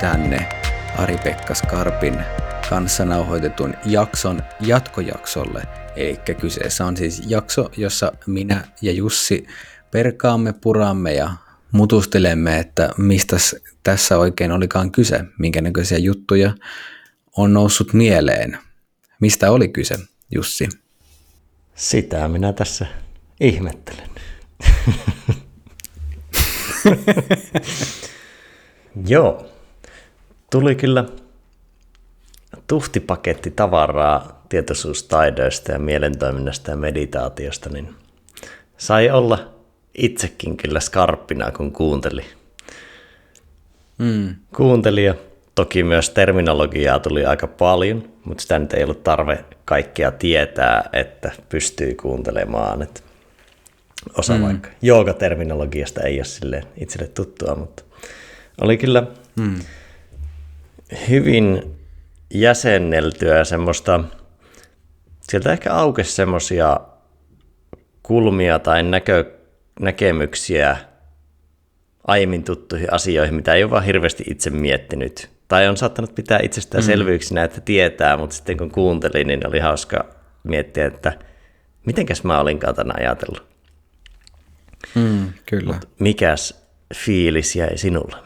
tänne Ari-Pekka Skarpin kanssa nauhoitetun jakson jatkojaksolle. Eli kyseessä on siis jakso, jossa minä ja Jussi perkaamme, puramme ja mutustelemme, että mistä tässä oikein olikaan kyse, minkä näköisiä juttuja on noussut mieleen. Mistä oli kyse, Jussi? Sitä minä tässä ihmettelen. Joo, tuli kyllä tuhtipaketti tavaraa tietoisuustaidoista ja mielentoiminnasta ja meditaatiosta, niin sai olla itsekin kyllä skarppina, kun kuunteli. Mm. Kuunteli ja toki myös terminologiaa tuli aika paljon, mutta sitä nyt ei ollut tarve kaikkea tietää, että pystyy kuuntelemaan. Että osa mm. vaikka joogaterminologiasta ei ole sille itselle tuttua, mutta oli kyllä mm. Hyvin jäsenneltyä ja semmoista, sieltä ehkä aukesi semmoisia kulmia tai näkö, näkemyksiä aiemmin tuttuihin asioihin, mitä ei ole vaan hirveästi itse miettinyt. Tai on saattanut pitää itsestään mm. selvyyksinä, että tietää, mutta sitten kun kuuntelin, niin oli hauska miettiä, että mitenkäs mä olinkaan tänä ajatellut. Mm, kyllä. Mut mikäs fiilis jäi sinulle?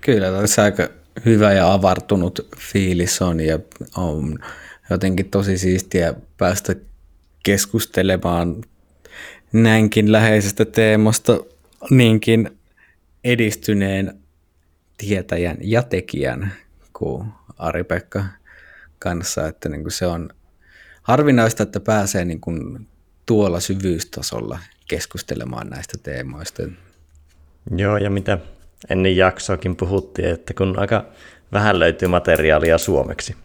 Kyllä, tässä aika hyvä ja avartunut fiilis on ja on jotenkin tosi siistiä päästä keskustelemaan näinkin läheisestä teemasta niinkin edistyneen tietäjän ja tekijän kuin Ari-Pekka kanssa, että niin kuin se on harvinaista, että pääsee niin kuin tuolla syvyystasolla keskustelemaan näistä teemoista. Joo, ja mitä ennen jaksoakin puhuttiin, että kun aika vähän löytyy materiaalia suomeksi,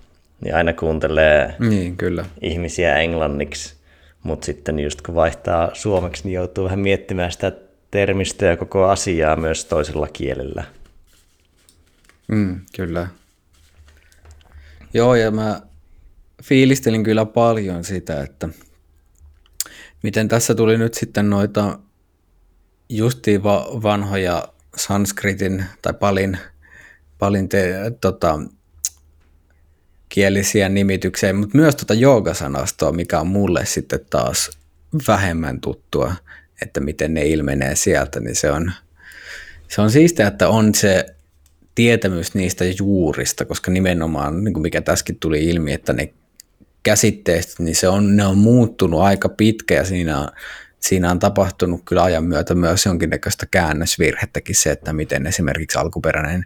niin aina kuuntelee niin, kyllä. ihmisiä englanniksi, mutta sitten just kun vaihtaa suomeksi, niin joutuu vähän miettimään sitä termistöä ja koko asiaa myös toisella kielellä. Mm, kyllä. Joo, ja mä fiilistelin kyllä paljon sitä, että miten tässä tuli nyt sitten noita justiin va- vanhoja sanskritin tai palin, palin te, tota, kielisiä nimityksiä, mutta myös tuota joogasanastoa, mikä on mulle sitten taas vähemmän tuttua, että miten ne ilmenee sieltä, niin se on, se on siistiä, että on se tietämys niistä juurista, koska nimenomaan, niin kuin mikä tässäkin tuli ilmi, että ne käsitteet, niin se on, ne on muuttunut aika pitkä ja siinä on, siinä on tapahtunut kyllä ajan myötä myös jonkinnäköistä käännösvirhettäkin se, että miten esimerkiksi alkuperäinen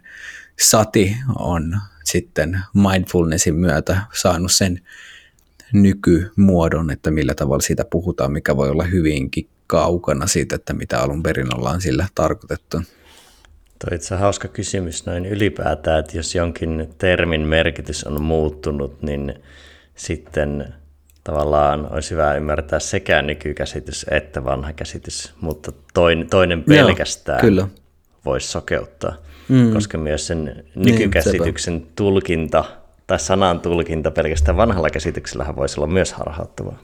sati on sitten mindfulnessin myötä saanut sen nykymuodon, että millä tavalla siitä puhutaan, mikä voi olla hyvinkin kaukana siitä, että mitä alun perin ollaan sillä tarkoitettu. Tuo itse hauska kysymys noin ylipäätään, että jos jonkin termin merkitys on muuttunut, niin sitten tavallaan olisi hyvä ymmärtää sekä nykykäsitys että vanha käsitys, mutta toinen, toinen pelkästään Joo, kyllä. voisi sokeuttaa, mm. koska myös sen niin, nykykäsityksen niin, tulkinta tai sanan tulkinta pelkästään vanhalla käsityksellähän voisi olla myös harhauttavaa.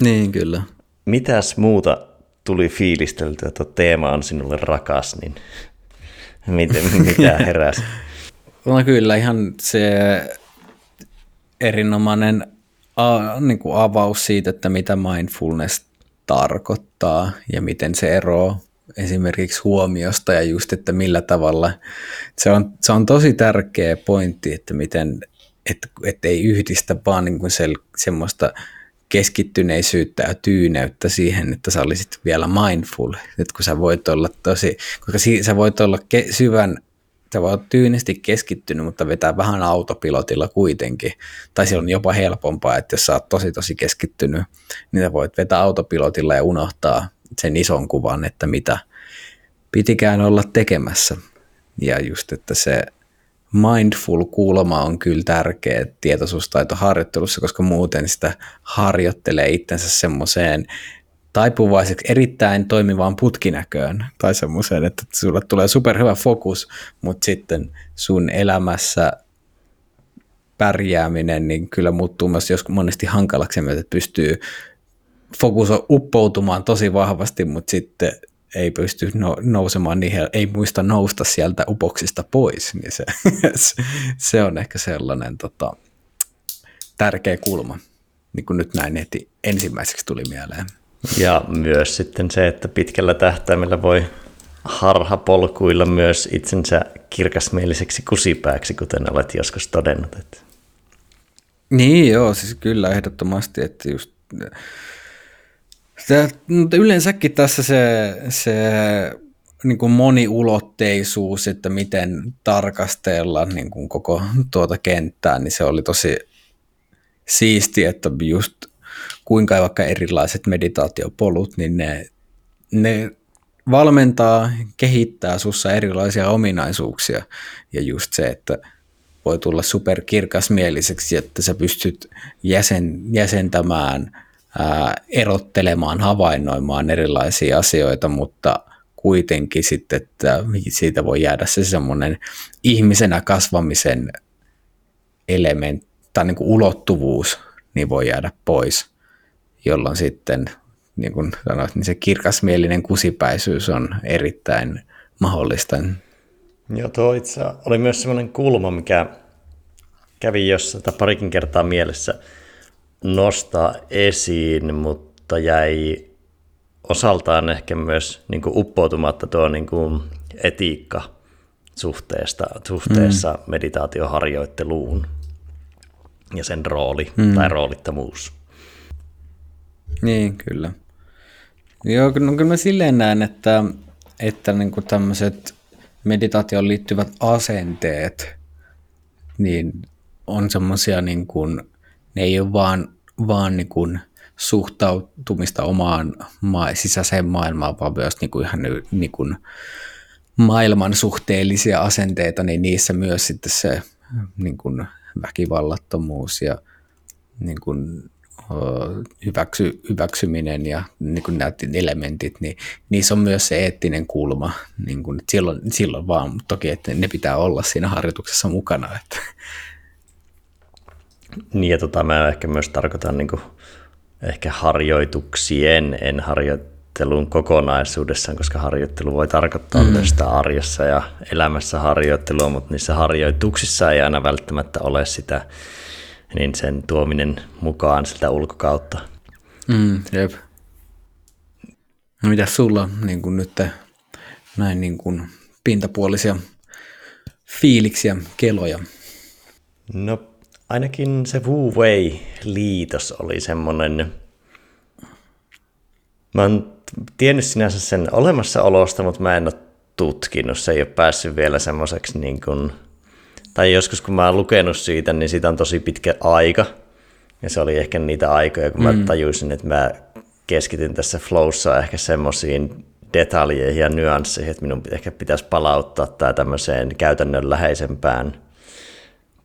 Niin, kyllä. Mitäs muuta tuli fiilisteltyä, että teema on sinulle rakas, niin miten, mitä heräsi? No kyllä, ihan se erinomainen a, niin kuin avaus siitä, että mitä mindfulness tarkoittaa ja miten se eroaa esimerkiksi huomiosta ja just, että millä tavalla. Se on, se on tosi tärkeä pointti, että miten, että, että ei yhdistä vaan niin kuin se, semmoista keskittyneisyyttä ja tyyneyttä siihen, että sä olisit vielä mindful, että kun sä voit olla tosi, koska sä voit olla ke- syvän sä voit tyynesti keskittynyt, mutta vetää vähän autopilotilla kuitenkin. Tai se on jopa helpompaa, että jos sä oot tosi tosi keskittynyt, niin sä voit vetää autopilotilla ja unohtaa sen ison kuvan, että mitä pitikään olla tekemässä. Ja just, että se mindful-kulma on kyllä tärkeä tietoisuustaitoharjoittelussa, koska muuten sitä harjoittelee itsensä semmoiseen taipuvaiseksi erittäin toimivaan putkinäköön tai semmoiseen, että sulle tulee superhyvä fokus, mutta sitten sun elämässä pärjääminen niin kyllä muuttuu myös jos monesti hankalaksi, että pystyy fokus uppoutumaan tosi vahvasti, mutta sitten ei pysty nousemaan niihin, ei muista nousta sieltä upoksista pois, niin se, se on ehkä sellainen tota, tärkeä kulma, niin kuin nyt näin heti ensimmäiseksi tuli mieleen. Ja myös sitten se, että pitkällä tähtäimellä voi harhapolkuilla myös itsensä kirkasmieliseksi kusipääksi, kuten olet joskus todennut. Että. Niin joo, siis kyllä ehdottomasti, että just Sitä, yleensäkin tässä se, se niin kuin moniulotteisuus, että miten tarkastella niin kuin koko tuota kenttää, niin se oli tosi siisti, että just kuinka vaikka erilaiset meditaatiopolut, niin ne, ne valmentaa, kehittää sussa erilaisia ominaisuuksia. Ja just se, että voi tulla superkirkasmieliseksi, että sä pystyt jäsen, jäsentämään, ää, erottelemaan, havainnoimaan erilaisia asioita, mutta kuitenkin sitten, että siitä voi jäädä se semmoinen ihmisenä kasvamisen elementti tai niin kuin ulottuvuus, niin voi jäädä pois, jolloin sitten niin kuin sanoit, niin se kirkasmielinen kusipäisyys on erittäin mahdollista. Joo, tuo itse oli myös sellainen kulma, mikä kävi jossain tai parikin kertaa mielessä nostaa esiin, mutta jäi osaltaan ehkä myös niin kuin uppoutumatta tuo niin kuin etiikka suhteesta, suhteessa mm. meditaatioharjoitteluun ja sen rooli mm. tai roolittomuus. Niin, kyllä. Joo, no kyllä mä silleen näen, että, että niin tämmöiset meditaatioon liittyvät asenteet, niin on semmoisia, niin kuin, ne ei ole vaan, vaan niin kuin suhtautumista omaan ma- sisäiseen maailmaan, vaan myös niin kuin ihan niin kuin maailman suhteellisia asenteita, niin niissä myös sitten se niin kuin väkivallattomuus ja niin kuin hyväksy, hyväksyminen ja niin kuin nämä elementit, niin niissä on myös se eettinen kulma. Niin kuin, silloin, silloin vaan, toki että ne pitää olla siinä harjoituksessa mukana. Että. Niin ja tota, mä ehkä myös tarkoitan niin kuin, ehkä harjoituksien, en harjoittelun kokonaisuudessaan, koska harjoittelu voi tarkoittaa mm. myös sitä arjessa ja elämässä harjoittelua, mutta niissä harjoituksissa ei aina välttämättä ole sitä niin sen tuominen mukaan siltä ulkokautta. Mm, jep. No mitä sulla niin kuin nyt näin niin kuin pintapuolisia fiiliksiä, keloja? No ainakin se Wu Wei-liitos oli semmoinen, mä oon tiennyt sinänsä sen olemassaolosta, mutta mä en ole tutkinut, se ei ole päässyt vielä semmoiseksi niin kuin tai joskus kun mä oon lukenut siitä, niin siitä on tosi pitkä aika. Ja se oli ehkä niitä aikoja, kun mm. mä tajusin, että mä keskityn tässä flowssa ehkä semmoisiin detaljeihin ja nyansseihin, että minun ehkä pitäisi palauttaa tämä tämmöiseen käytännönläheisempään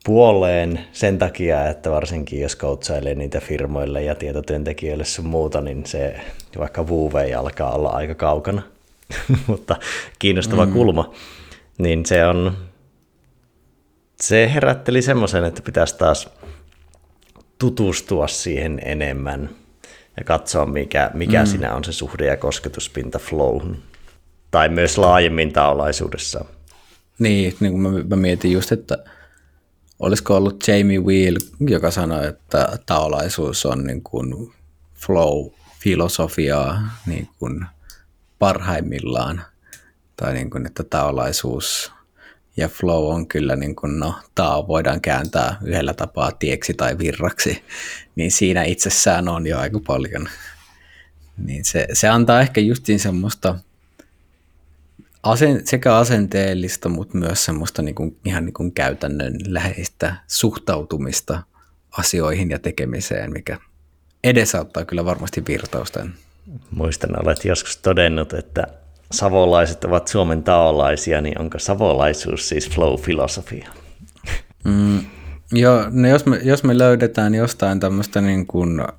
puoleen sen takia, että varsinkin jos coachailee niitä firmoille ja tietotyöntekijöille sun muuta, niin se vaikka Wuwei alkaa olla aika kaukana, mutta kiinnostava mm. kulma, niin se on se herätteli semmoisen, että pitäisi taas tutustua siihen enemmän ja katsoa, mikä, mikä mm. siinä on se suhde ja kosketuspinta flowhun. Tai myös laajemmin taolaisuudessa. Niin, niin kuin mä, mä mietin just, että olisiko ollut Jamie Wheel, joka sanoi, että taolaisuus on niin kuin flow-filosofiaa niin kuin parhaimmillaan. Tai niin kuin, että taolaisuus ja flow on kyllä, niin kuin, no, taa voidaan kääntää yhdellä tapaa tieksi tai virraksi, niin siinä itsessään on jo aika paljon. Niin se, se antaa ehkä justiin semmoista asen, sekä asenteellista, mutta myös semmoista niin kuin, ihan niin kuin käytännön läheistä suhtautumista asioihin ja tekemiseen, mikä edesauttaa kyllä varmasti virtausta. Muistan, olet joskus todennut, että savolaiset ovat Suomen taolaisia, niin onko savolaisuus siis flow-filosofia? Mm, joo, no jos me, jos me löydetään jostain tämmöistä niin kuin, äh,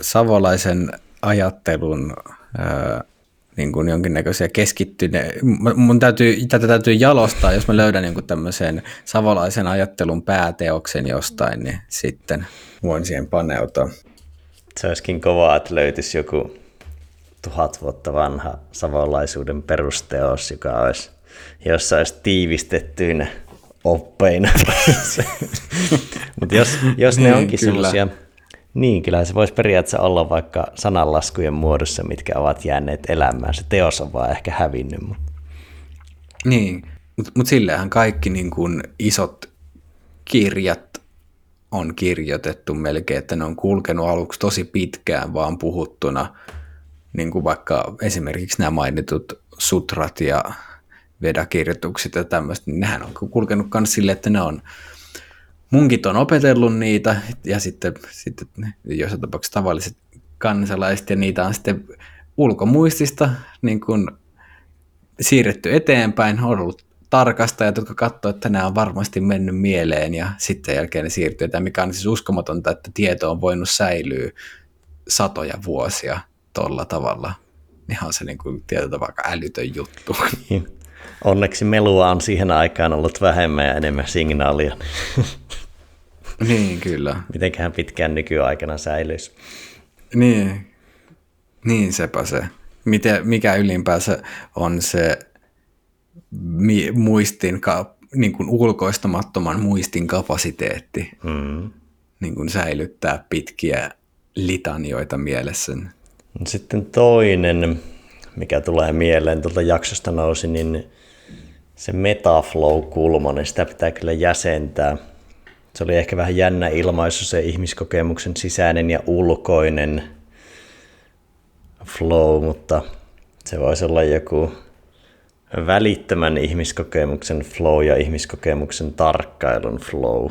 savolaisen ajattelun äh, niin kuin jonkinnäköisiä keskittyneen, mun täytyy, tätä täytyy jalostaa, jos mä löydän niin tämmöisen savolaisen ajattelun pääteoksen jostain, niin sitten voin siihen paneutua. Se olisikin kovaa, että löytyisi joku tuhat vuotta vanha savolaisuuden perusteos, joka olisi, jossa olisi tiivistettyinä oppeina. Mutta jos, jos ne niin, onkin semmoisia, niin kyllä se voisi periaatteessa olla vaikka sananlaskujen muodossa, mitkä ovat jääneet elämään. Se teos on vaan ehkä hävinnyt. Niin, mutta mut sillehän kaikki niin kun isot kirjat on kirjoitettu melkein, että ne on kulkenut aluksi tosi pitkään vaan puhuttuna, niin kuin vaikka esimerkiksi nämä mainitut sutrat ja vedakirjoitukset ja tämmöistä, niin nehän on kulkenut myös sille, että ne on, munkit on opetellut niitä ja sitten, sitten jos tapauksessa tavalliset kansalaiset ja niitä on sitten ulkomuistista niin kuin siirretty eteenpäin, on ollut tarkastajat, jotka katsovat, että nämä on varmasti mennyt mieleen ja sitten jälkeen ne siirtyy, mikä on siis uskomatonta, että tieto on voinut säilyä satoja vuosia tuolla tavalla. Ihan se niin kuin tietyllä tavalla älytön juttu. Niin. Onneksi melua on siihen aikaan ollut vähemmän ja enemmän signaalia. niin, kyllä. Mitenköhän pitkään nykyaikana säilyisi. Niin, niin sepä se. Miten, mikä ylipäänsä on se mi- muistin, ka- niin kuin ulkoistamattoman muistin kapasiteetti mm. niin kuin säilyttää pitkiä litanioita mielessä. Sitten toinen, mikä tulee mieleen tuolta jaksosta nousi, niin se metaflow-kulma, niin sitä pitää kyllä jäsentää. Se oli ehkä vähän jännä ilmaisu, se ihmiskokemuksen sisäinen ja ulkoinen flow, mutta se voisi olla joku välittömän ihmiskokemuksen flow ja ihmiskokemuksen tarkkailun flow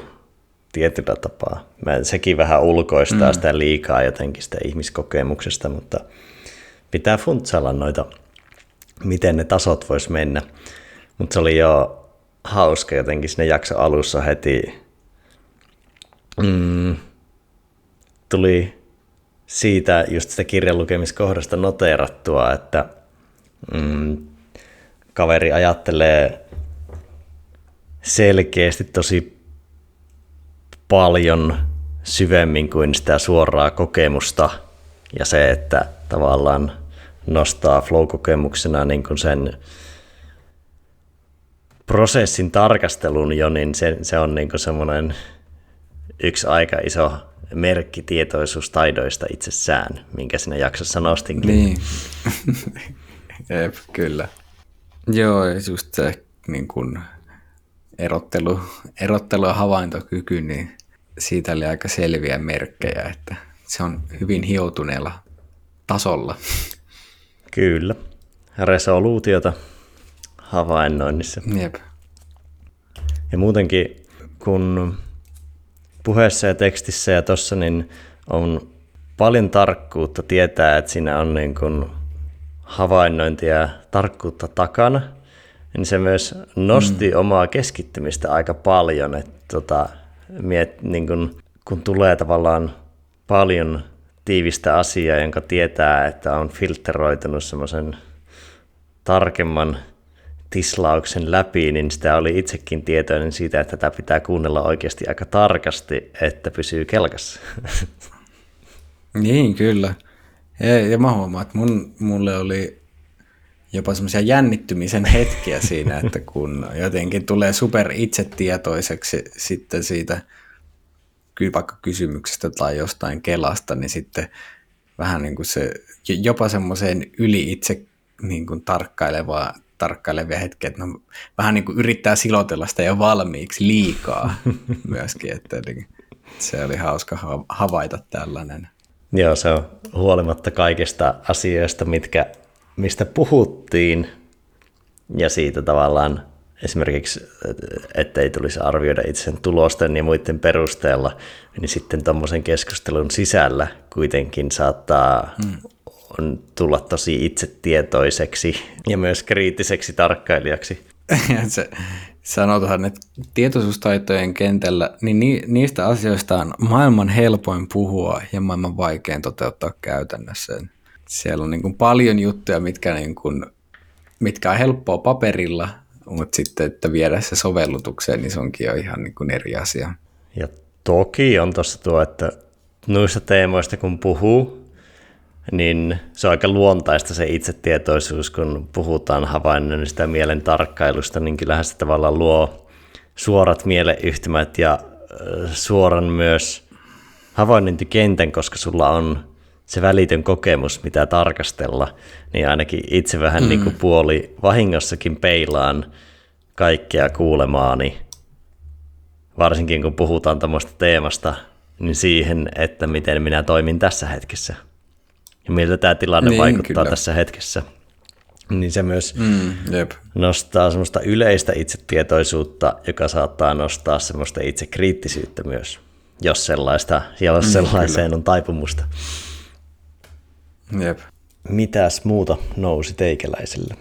tietyllä tapaa. Mä, sekin vähän ulkoistaa mm. sitä liikaa jotenkin sitä ihmiskokemuksesta, mutta pitää funtsailla noita, miten ne tasot vois mennä. Mutta se oli jo hauska jotenkin sinne jakso alussa heti. Mm, tuli siitä just sitä kirjan lukemiskohdasta noteerattua, että mm, kaveri ajattelee selkeästi tosi paljon syvemmin kuin sitä suoraa kokemusta ja se, että tavallaan nostaa flow-kokemuksena niin kuin sen prosessin tarkastelun jo, niin se, se on niin semmoinen yksi aika iso merkki tietoisuustaidoista itsessään, minkä sinä jaksossa nostinkin. Niin, Jep, kyllä. Joo, just se niin kun erottelu, erottelu ja havaintokyky, niin siitä oli aika selviä merkkejä, että se on hyvin hioutuneella tasolla. Kyllä. Resoluutiota havainnoinnissa. Jep. Ja muutenkin, kun puheessa ja tekstissä ja tossa, niin on paljon tarkkuutta tietää, että siinä on niin kuin havainnointia ja tarkkuutta takana, niin se myös nosti mm. omaa keskittymistä aika paljon. Että tota, miet, niin kun, kun tulee tavallaan paljon tiivistä asiaa, jonka tietää, että on filteroitunut semmoisen tarkemman tislauksen läpi, niin sitä oli itsekin tietoinen siitä, että tätä pitää kuunnella oikeasti aika tarkasti, että pysyy kelkassa. Niin, kyllä. Ja, ja mä huomaan, että mun, mulle oli jopa semmoisia jännittymisen hetkiä siinä, että kun jotenkin tulee super itsetietoiseksi sitten siitä vaikka kysymyksestä tai jostain kelasta, niin sitten vähän niin kuin se, jopa semmoiseen yli itse niin kuin tarkkailevaa, tarkkailevia hetkiä, että no, vähän niin kuin yrittää silotella sitä jo valmiiksi liikaa myöskin, että se oli hauska havaita tällainen. Joo, se on huolimatta kaikista asioista, mitkä, mistä puhuttiin, ja siitä tavallaan esimerkiksi, ettei tulisi arvioida itse tulosten ja muiden perusteella, niin sitten tuommoisen keskustelun sisällä kuitenkin saattaa hmm. on tulla tosi itsetietoiseksi ja myös kriittiseksi tarkkailijaksi. se, sanotaan, että tietoisuustaitojen kentällä, niin ni, niistä asioista on maailman helpoin puhua ja maailman vaikein toteuttaa käytännössä. Siellä on niin kuin paljon juttuja, mitkä, niin kuin, mitkä on helppoa paperilla, mutta sitten, että viedä se sovellutukseen, niin se onkin jo ihan niin kuin eri asia. Ja toki on tuossa tuo, että noista teemoista kun puhuu, niin se on aika luontaista se itsetietoisuus, kun puhutaan havainnoinnista mielen tarkkailusta, niin kyllähän se tavallaan luo suorat mieleyhtymät ja suoran myös havainnointikentän, koska sulla on se välitön kokemus, mitä tarkastella, niin ainakin itse vähän mm. niin kuin puoli vahingossakin peilaan kaikkea kuulemaani, varsinkin kun puhutaan tämmöistä teemasta, niin siihen, että miten minä toimin tässä hetkessä ja miltä tämä tilanne niin, vaikuttaa kyllä. tässä hetkessä. Niin se myös mm, jep. nostaa semmoista yleistä itsetietoisuutta, joka saattaa nostaa semmoista itsekriittisyyttä myös, jos sellaista, jos mm, sellaiseen kyllä. on taipumusta. Jep. Mitäs muuta nousi teikäläiselle?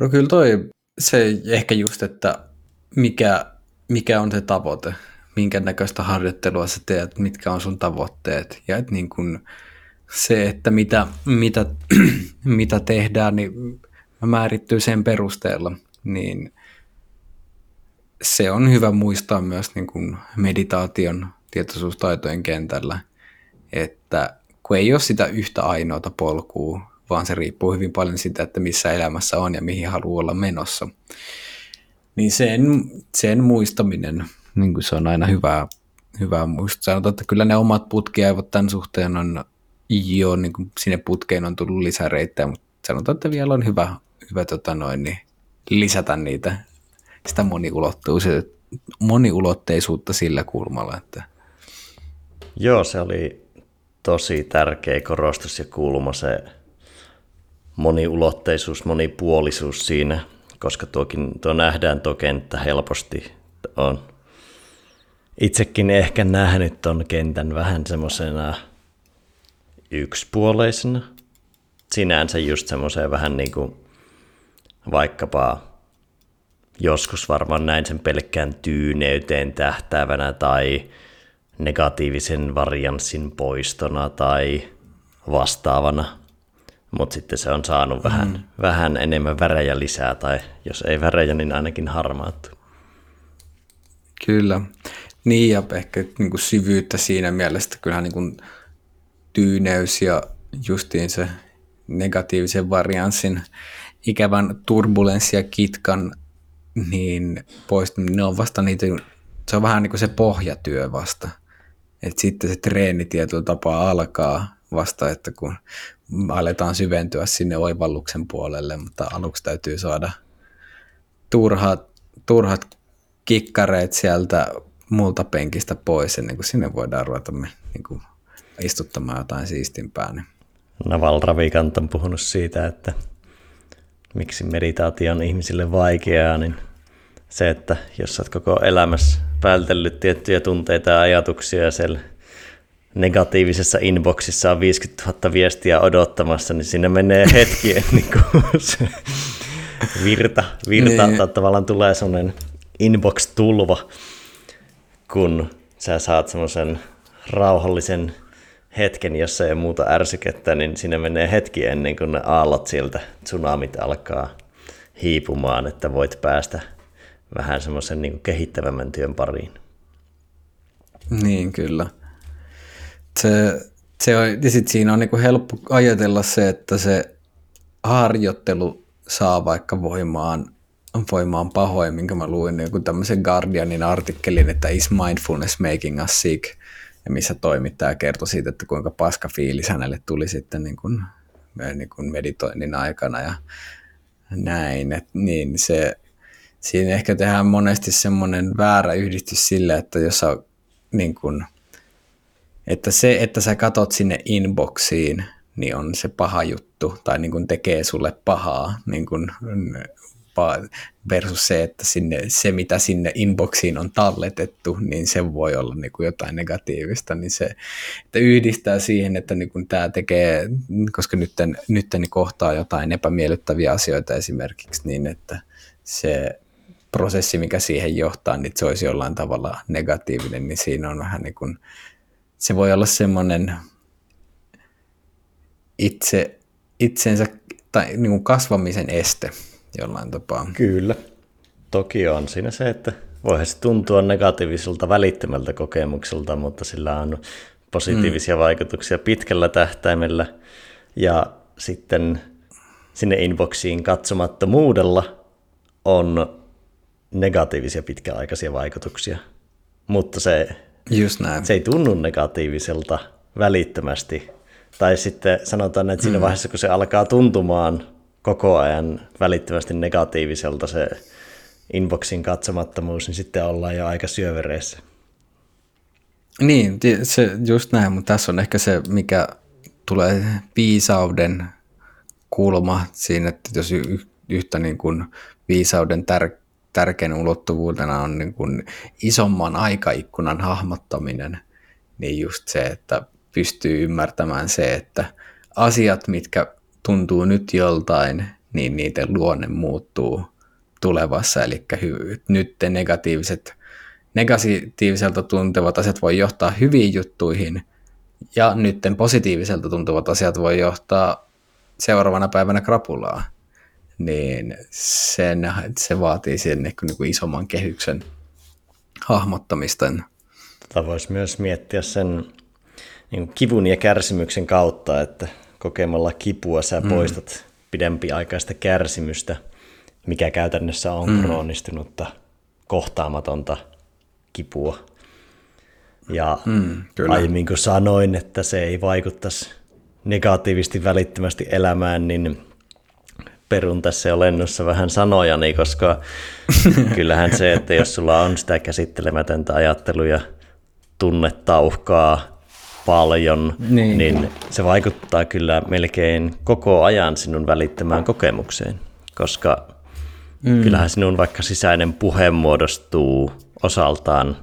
No kyllä toi se ehkä just, että mikä, mikä on se tavoite, minkä näköistä harjoittelua sä teet, mitkä on sun tavoitteet ja että niin kun se, että mitä, mitä, mitä tehdään, niin määrittyy sen perusteella, niin se on hyvä muistaa myös niin kuin meditaation tietoisuustaitojen kentällä, että kun ei ole sitä yhtä ainoata polkua, vaan se riippuu hyvin paljon siitä, että missä elämässä on ja mihin haluaa olla menossa. Niin sen, sen muistaminen, niin kuin se on aina hyvä, hyvä muistaa. Sanotaan, että kyllä ne omat putkiaivot tämän suhteen on jo, niin kuin sinne putkeen on tullut lisäreittejä, mutta sanotaan, että vielä on hyvä, hyvä tota noin, niin lisätä niitä, sitä moniulotteisuutta, moniulotteisuutta sillä kulmalla. Että... Joo, se oli tosi tärkeä korostus ja kulma se moniulotteisuus, monipuolisuus siinä, koska tuokin, tuo nähdään tuo kenttä helposti. On itsekin ehkä nähnyt tuon kentän vähän semmoisena yksipuoleisena. Sinänsä just semmoiseen vähän niin kuin vaikkapa joskus varmaan näin sen pelkkään tyyneyteen tähtäävänä tai negatiivisen varianssin poistona tai vastaavana. Mutta sitten se on saanut mm. vähän, vähän enemmän värejä lisää, tai jos ei värejä, niin ainakin harmaattu. Kyllä. Niin, ja ehkä niin kuin syvyyttä siinä mielessä, kyllähän niin kuin tyyneys ja justiin se negatiivisen varianssin ikävän turbulenssi ja kitkan, niin poistuminen, ne on vasta niitä, se on vähän niin kuin se pohjatyö vasta. Että sitten se treeni tietyllä tapaa alkaa vasta, että kun aletaan syventyä sinne oivalluksen puolelle, mutta aluksi täytyy saada turhat, turhat kikkareet sieltä multa penkistä pois ennen kuin sinne voidaan ruveta me niin kuin istuttamaan jotain siistimpää. Niin. Naval Ravikant on puhunut siitä, että miksi meditaatio on ihmisille vaikeaa, niin se, että jos olet koko elämässä vältellyt tiettyjä tunteita ja ajatuksia ja siellä negatiivisessa inboxissa on 50 000 viestiä odottamassa, niin siinä menee hetki ennen kuin se virta, virta niin. tavallaan tulee sellainen inbox-tulva, kun sä saat semmoisen rauhallisen hetken, jos ei muuta ärsykettä, niin siinä menee hetki ennen kuin ne aallot sieltä, tsunamit alkaa hiipumaan, että voit päästä vähän semmoisen niin kehittävämmän työn pariin. Niin, kyllä. Se, se on, ja sit siinä on niin helppo ajatella se, että se harjoittelu saa vaikka voimaan, voimaan pahoin, minkä mä luin niin tämmöisen Guardianin artikkelin, että is mindfulness making us sick – ja missä toimittaja kertoi siitä, että kuinka paska fiilis hänelle tuli sitten niin kuin, niin kuin meditoinnin aikana ja näin. Et niin se, siinä ehkä tehdään monesti semmoinen väärä yhdistys sille, että jos on, niin kuin, että se, että sä katot sinne inboxiin, niin on se paha juttu tai niin kuin tekee sulle pahaa, niin kuin versus se, että sinne, se mitä sinne inboxiin on talletettu, niin se voi olla niin kuin jotain negatiivista, niin se, että yhdistää siihen, että niin kuin tämä tekee, koska nyt, nyt niin kohtaa jotain epämiellyttäviä asioita esimerkiksi, niin että se prosessi, mikä siihen johtaa, niin se olisi jollain tavalla negatiivinen, niin siinä on vähän niin kuin, se voi olla semmoinen itse, itsensä tai niin kuin kasvamisen este, jollain tapaa. Kyllä. Toki on siinä se, että voihan se tuntua negatiiviselta välittömältä kokemukselta, mutta sillä on positiivisia mm. vaikutuksia pitkällä tähtäimellä ja sitten sinne inboxiin katsomattomuudella on negatiivisia pitkäaikaisia vaikutuksia, mutta se, Just näin. se ei tunnu negatiiviselta välittömästi. Tai sitten sanotaan, että siinä mm. vaiheessa, kun se alkaa tuntumaan koko ajan välittömästi negatiiviselta se inboxin katsomattomuus, niin sitten ollaan jo aika syövereissä. Niin, se just näin, mutta tässä on ehkä se, mikä tulee viisauden kulma siinä, että jos yhtä niin kuin viisauden tär- tärkein ulottuvuutena on niin kuin isomman aikaikkunan hahmottaminen, niin just se, että pystyy ymmärtämään se, että asiat, mitkä tuntuu nyt joltain, niin niiden luonne muuttuu tulevassa, eli hy- nyt negatiiviset, negatiiviselta tuntevat asiat voi johtaa hyviin juttuihin, ja nyt positiiviselta tuntuvat asiat voi johtaa seuraavana päivänä krapulaa, niin sen, se vaatii sen niin kuin isomman kehyksen hahmottamista. Tätä voisi myös miettiä sen niin kivun ja kärsimyksen kautta, että kokemalla kipua sä mm. poistat pidempiaikaista kärsimystä, mikä käytännössä on mm. kroonistunutta, kohtaamatonta kipua. Ja mm, aiemmin kun sanoin, että se ei vaikuttaisi negatiivisesti välittömästi elämään, niin perun tässä jo lennossa vähän sanojani, koska kyllähän se, että jos sulla on sitä käsittelemätöntä ajattelua ja tunnetauhkaa paljon, niin. niin se vaikuttaa kyllä melkein koko ajan sinun välittämään kokemukseen, koska mm. kyllähän sinun vaikka sisäinen puhe muodostuu osaltaan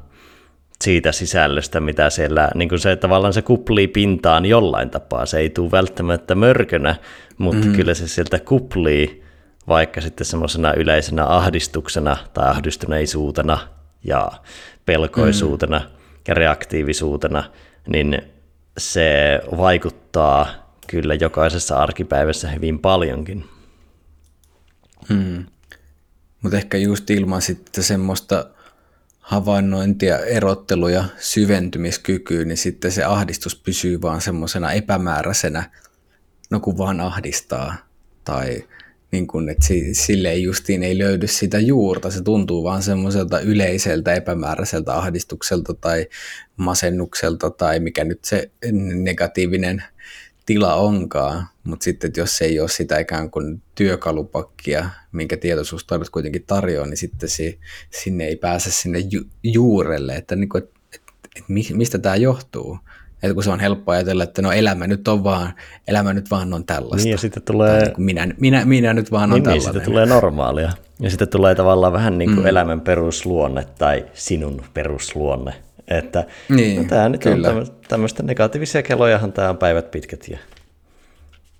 siitä sisällöstä, mitä siellä, niin kuin se tavallaan se kuplii pintaan jollain tapaa. Se ei tule välttämättä mörkönä, mutta mm. kyllä se sieltä kuplii vaikka sitten semmoisena yleisenä ahdistuksena tai ahdistuneisuutena ja pelkoisuutena mm. ja reaktiivisuutena, niin se vaikuttaa kyllä jokaisessa arkipäivässä hyvin paljonkin. Hmm. Mutta ehkä just ilman sitten semmoista havainnointia, erottelu ja syventymiskykyä, niin sitten se ahdistus pysyy vaan semmoisena epämääräisenä, no kun vaan ahdistaa. Tai niin kun, että sille ei justiin ei löydy sitä juurta, se tuntuu vaan semmoiselta yleiseltä epämääräiseltä ahdistukselta tai masennukselta tai mikä nyt se negatiivinen tila onkaan, mutta sitten että jos ei ole sitä ikään kuin työkalupakkia, minkä tietoisuustaidot kuitenkin tarjoaa, niin sitten se, sinne ei pääse sinne ju, juurelle, että, niin kuin, että, että, että mistä tämä johtuu. Että kun se on helppo ajatella, että no elämä nyt on vaan, elämä nyt vaan on tällaista. Niin ja sitten tulee... niin minä, minä, minä nyt vaan on niin, tällainen. Niin, sitten tulee normaalia. Ja sitten tulee tavallaan vähän niin kuin mm. elämän perusluonne tai sinun perusluonne. Että niin, no, tämä nyt kyllä. on tämmöistä negatiivisia kelojahan tämä on päivät pitkät ja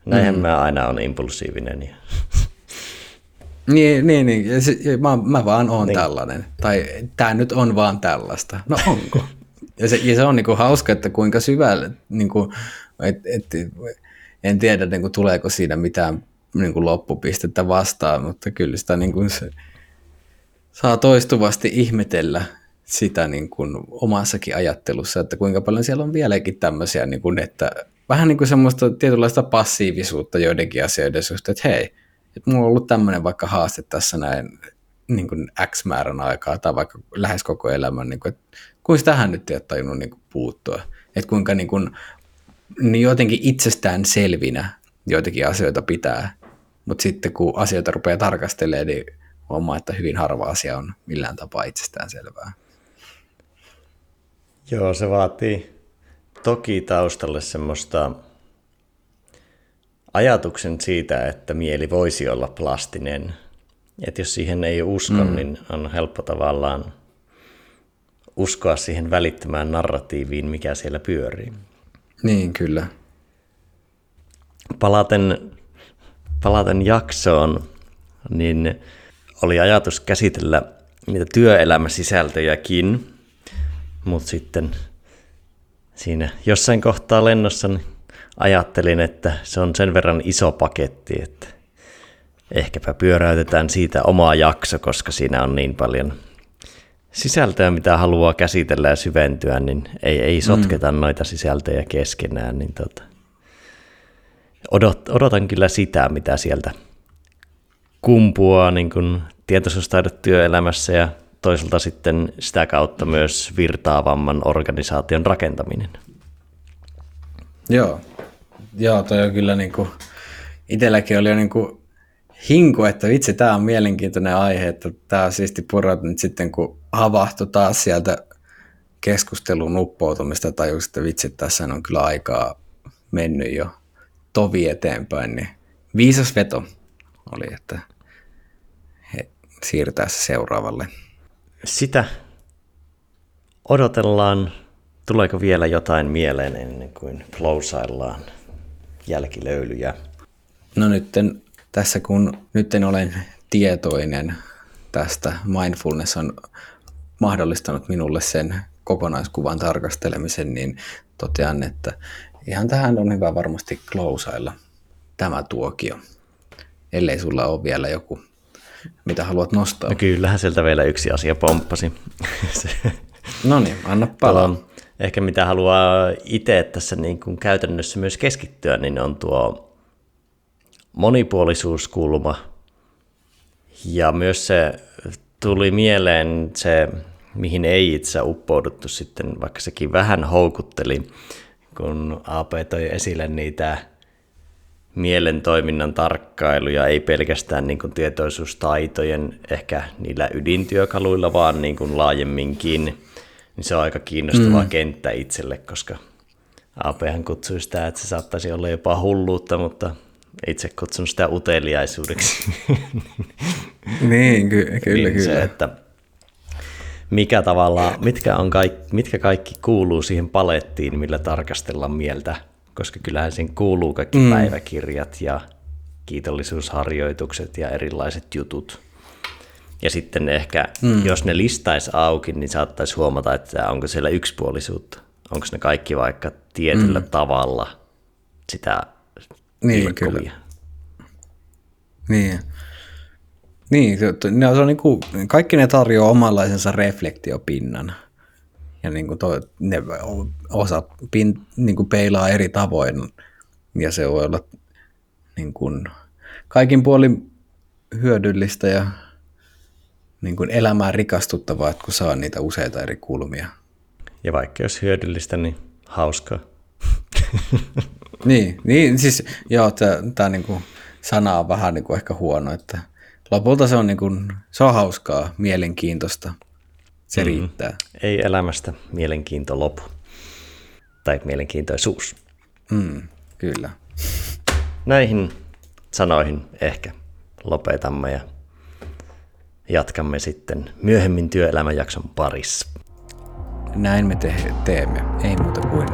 näinhän mm. mä aina on impulsiivinen. Ja... Niin, niin, niin. Ja se, mä, mä vaan oon niin. tällainen. Tai tämä nyt on vaan tällaista. No onko? ja, se, ja se on niinku hauska, että kuinka syvälle, niinku, et, et, en tiedä niinku, tuleeko siinä mitään niinku, loppupistettä vastaan, mutta kyllä sitä niinku, se, saa toistuvasti ihmetellä sitä niin kuin omassakin ajattelussa, että kuinka paljon siellä on vieläkin tämmöisiä, niin kuin, että vähän niin kuin semmoista tietynlaista passiivisuutta joidenkin asioiden suhteen, että hei, että mulla on ollut tämmöinen vaikka haaste tässä näin niin kuin X määrän aikaa tai vaikka lähes koko elämän, niin kuin, että kuinka tähän nyt ei ole tajunnut niin kuin puuttua, että kuinka niin kuin, niin jotenkin itsestään selvinä joitakin asioita pitää, mutta sitten kun asioita rupeaa tarkastelemaan, niin huomaa, että hyvin harva asia on millään tapaa itsestään selvää. Joo, se vaatii toki taustalle semmoista ajatuksen siitä, että mieli voisi olla plastinen. Että jos siihen ei usko, mm. niin on helppo tavallaan uskoa siihen välittömään narratiiviin, mikä siellä pyörii. Niin, kyllä. Palaten, palaten jaksoon, niin oli ajatus käsitellä niitä työelämäsisältöjäkin, mutta sitten siinä jossain kohtaa lennossa niin ajattelin, että se on sen verran iso paketti, että ehkäpä pyöräytetään siitä omaa jakso, koska siinä on niin paljon sisältöä, mitä haluaa käsitellä ja syventyä, niin ei, ei sotketa mm. noita sisältöjä keskenään. Niin tota, odot, odotan kyllä sitä, mitä sieltä kumpuaa niin kuin tietoisuustaidot työelämässä ja toisaalta sitten sitä kautta myös virtaavamman organisaation rakentaminen. Joo, Joo toi on kyllä niin kuin, itselläkin oli jo niin kuin hinku, että vitsi, tämä on mielenkiintoinen aihe, että tämä on siisti purrat nyt sitten, kun havahtui taas sieltä keskustelun uppoutumista, tai että vitsi, tässä on kyllä aikaa mennyt jo tovi eteenpäin, niin viisas veto oli, että he siirtää se seuraavalle. Sitä odotellaan. Tuleeko vielä jotain mieleen ennen kuin closeillaan jälkilöylyjä? No nytten tässä kun nyt olen tietoinen tästä, mindfulness on mahdollistanut minulle sen kokonaiskuvan tarkastelemisen, niin totean, että ihan tähän on hyvä varmasti klousailla tämä tuokio, ellei sulla ole vielä joku, mitä haluat nostaa. No kyllähän sieltä vielä yksi asia pomppasi. no niin, anna palaa. Ehkä mitä haluaa itse tässä niin kuin käytännössä myös keskittyä, niin on tuo monipuolisuuskulma. Ja myös se tuli mieleen se, mihin ei itse uppouduttu sitten, vaikka sekin vähän houkutteli, kun AP toi esille niitä mielen toiminnan tarkkailuja, ei pelkästään niin kuin tietoisuustaitojen ehkä niillä ydintyökaluilla, vaan niin kuin laajemminkin, niin se on aika kiinnostava mm. kenttä itselle, koska APhan kutsui sitä, että se saattaisi olla jopa hulluutta, mutta itse kutsun sitä uteliaisuudeksi. niin, ky- kyllä, niin kyllä. Se, että mikä tavalla, mitkä, on kaikki, mitkä kaikki kuuluu siihen palettiin, millä tarkastellaan mieltä, koska kyllähän siihen kuuluu kaikki mm. päiväkirjat ja kiitollisuusharjoitukset ja erilaiset jutut. Ja sitten ehkä, mm. jos ne listaisi auki, niin saattaisi huomata, että onko siellä yksipuolisuutta. Onko ne kaikki vaikka tietyllä mm. tavalla sitä niin, kyllä. Niin. Niin, ne on niin kuin, kaikki ne tarjoaa omanlaisensa reflektiopinnan. Ja niin kuin to, ne osa pin, niin kuin peilaa eri tavoin. Ja se voi olla niin kuin, kaikin puolin hyödyllistä ja niin kuin elämään rikastuttavaa, että kun saa niitä useita eri kulmia. Ja vaikka jos hyödyllistä, niin hauskaa. niin, niin, siis joo, tämä niinku sana on vähän niinku ehkä huono, että lopulta se on, niinku, se on hauskaa, mielenkiintoista, se mm. riittää. Ei elämästä mielenkiinto lopu, tai mielenkiintoisuus. Mm, kyllä. Näihin sanoihin ehkä lopetamme ja jatkamme sitten myöhemmin työelämäjakson parissa. Näin me te- teemme, ei muuta kuin.